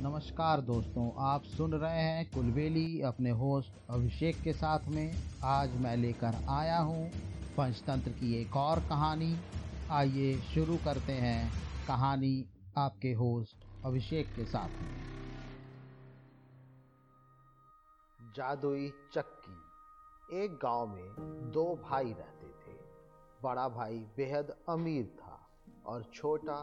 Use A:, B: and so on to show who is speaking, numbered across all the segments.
A: नमस्कार दोस्तों, आप सुन रहे हैं कुलबेली अपने होस्ट अभिषेक के साथ में। आज मैं लेकर आया हूँ पंचतंत्र की एक और कहानी। आइए शुरू करते हैं कहानी आपके होस्ट अभिषेक के साथ में। जादुई चक्की। एक गाँव में दो भाई रहते थे। बड़ा भाई बेहद अमीर था और छोटा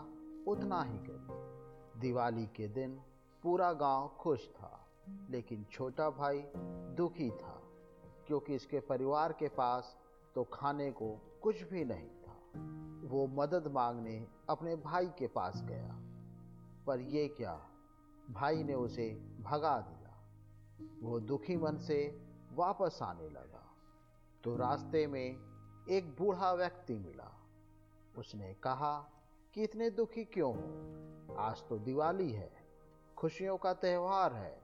A: उतना ही गरीब। दिवाली के दिन पूरा गाँव खुश था, लेकिन छोटा भाई दुखी था, क्योंकि इसके परिवार के पास तो खाने को कुछ भी नहीं था। वो मदद मांगने अपने भाई के पास गया, पर ये क्या, भाई ने उसे भगा दिया। वो दुखी मन से वापस आने लगा। तो रास्ते में एक बूढ़ा व्यक्ति मिला। उसने कहा कि, इतने दुखी क्यों हो? आज तो दिवाली है। खुशियों का त्यौहार है।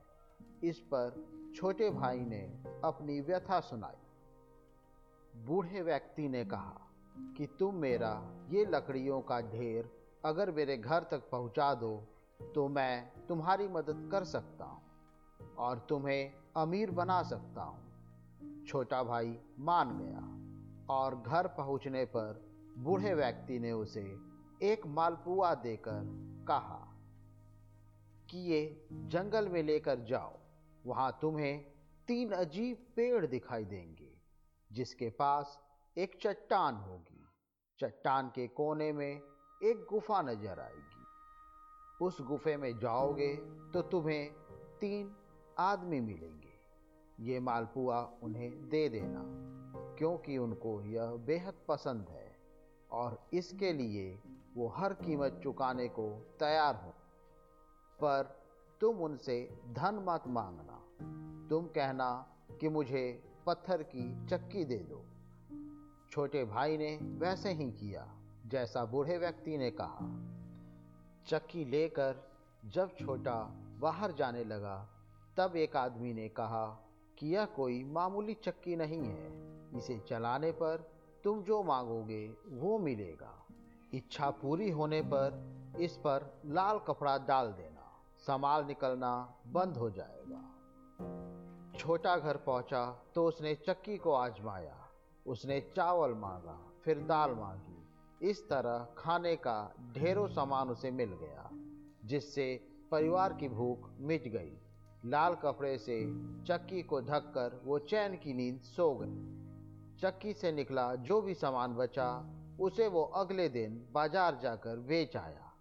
A: इस पर छोटे भाई ने अपनी व्यथा सुनाई। बूढ़े व्यक्ति ने कहा कि तुम मेरा ये लकड़ियों का ढेर अगर मेरे घर तक पहुँचा दो तो मैं तुम्हारी मदद कर सकता हूँ और तुम्हें अमीर बना सकता हूँ। छोटा भाई मान गया और घर पहुँचने पर बूढ़े व्यक्ति ने उसे एक मालपुआ देकर कहा कि ये जंगल में लेकर जाओ। वहाँ तुम्हें तीन अजीब पेड़ दिखाई देंगे, जिसके पास एक चट्टान होगी। चट्टान के कोने में एक गुफा नज़र आएगी। उस गुफे में जाओगे तो तुम्हें तीन आदमी मिलेंगे। ये मालपुआ उन्हें दे देना, क्योंकि उनको यह बेहद पसंद है, और इसके लिए वो हर कीमत चुकाने को तैयार हो पर तुम उनसे धन मत मांगना। तुम कहना कि मुझे पत्थर की चक्की दे दो। छोटे भाई ने वैसे ही किया, जैसा बूढ़े व्यक्ति ने कहा। चक्की लेकर जब छोटा बाहर जाने लगा, तब एक आदमी ने कहा कि यह कोई मामूली चक्की नहीं है। इसे चलाने पर तुम जो मांगोगे, वो मिलेगा। इच्छा पूरी होने पर इस पर लाल कपड़ा डाल देना सामाल निकलना बंद हो जाएगा। छोटा घर पहुँचा तो उसने चक्की को आजमाया। उसने चावल मांगा, फिर दाल मांगी। इस तरह खाने का ढेरों सामान उसे मिल गया, जिससे परिवार की भूख मिट गई। लाल कपड़े से चक्की को ढककर वो चैन की नींद सो गई। चक्की से निकला जो भी सामान बचा, उसे वो अगले दिन बाज़ार जाकर बेच आया।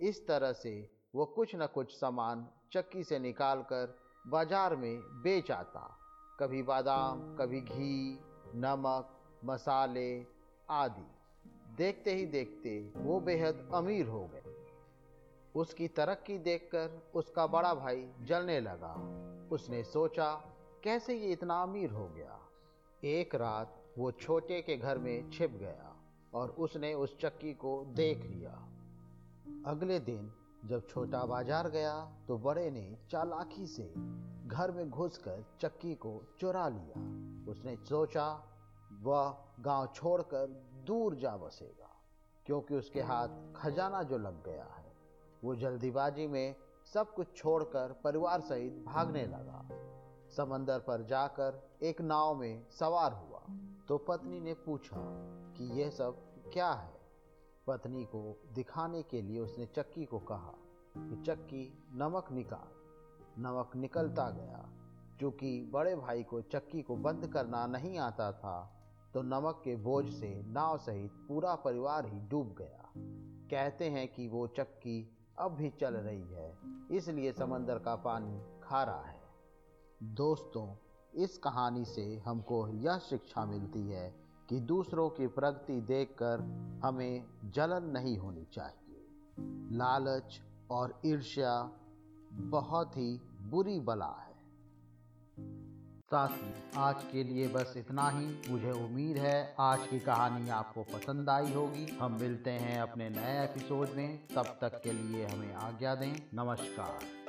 A: इस तरह से वो कुछ न कुछ सामान चक्की से निकाल कर बाज़ार में बेच आता। कभी बादाम, कभी घी, नमक, मसाले आदि। देखते ही देखते वो बेहद अमीर हो गए। उसकी तरक्की देखकर उसका बड़ा भाई जलने लगा। उसने सोचा, कैसे ये इतना अमीर हो गया? एक रात वो छोटे के घर में छिप गया और उसने उस चक्की को देख लिया। अगले दिन जब छोटा बाज़ार गया तो बड़े ने चालाकी से घर में घुसकर चक्की को चुरा लिया। उसने सोचा, वह गाँव छोड़कर दूर जा बसेगा, क्योंकि उसके हाथ खजाना जो लग गया है, वो जल्दीबाजी में सब कुछ छोड़कर परिवार सहित भागने लगा। समंदर पर जाकर एक नाव में सवार हुआ तो पत्नी ने पूछा कि यह सब क्या है? पत्नी को दिखाने के लिए उसने चक्की को कहा कि चक्की नमक निकाल। नमक निकलता गया। क्योंकि बड़े भाई को चक्की को बंद करना नहीं आता था तो नमक के बोझ से नाव सहित पूरा परिवार ही डूब गया। कहते हैं कि वो चक्की अब भी चल रही है, इसलिए समंदर का पानी खारा है। दोस्तों, इस कहानी से हमको यह शिक्षा मिलती है कि दूसरों की प्रगति देखकर हमें जलन नहीं होनी चाहिए। लालच और ईर्ष्या बहुत ही बुरी बला है। साथी, आज के लिए बस इतना ही। मुझे उम्मीद है आज की कहानी आपको पसंद आई होगी। हम मिलते हैं अपने नए एपिसोड में। तब तक के लिए हमें आज्ञा दें। नमस्कार।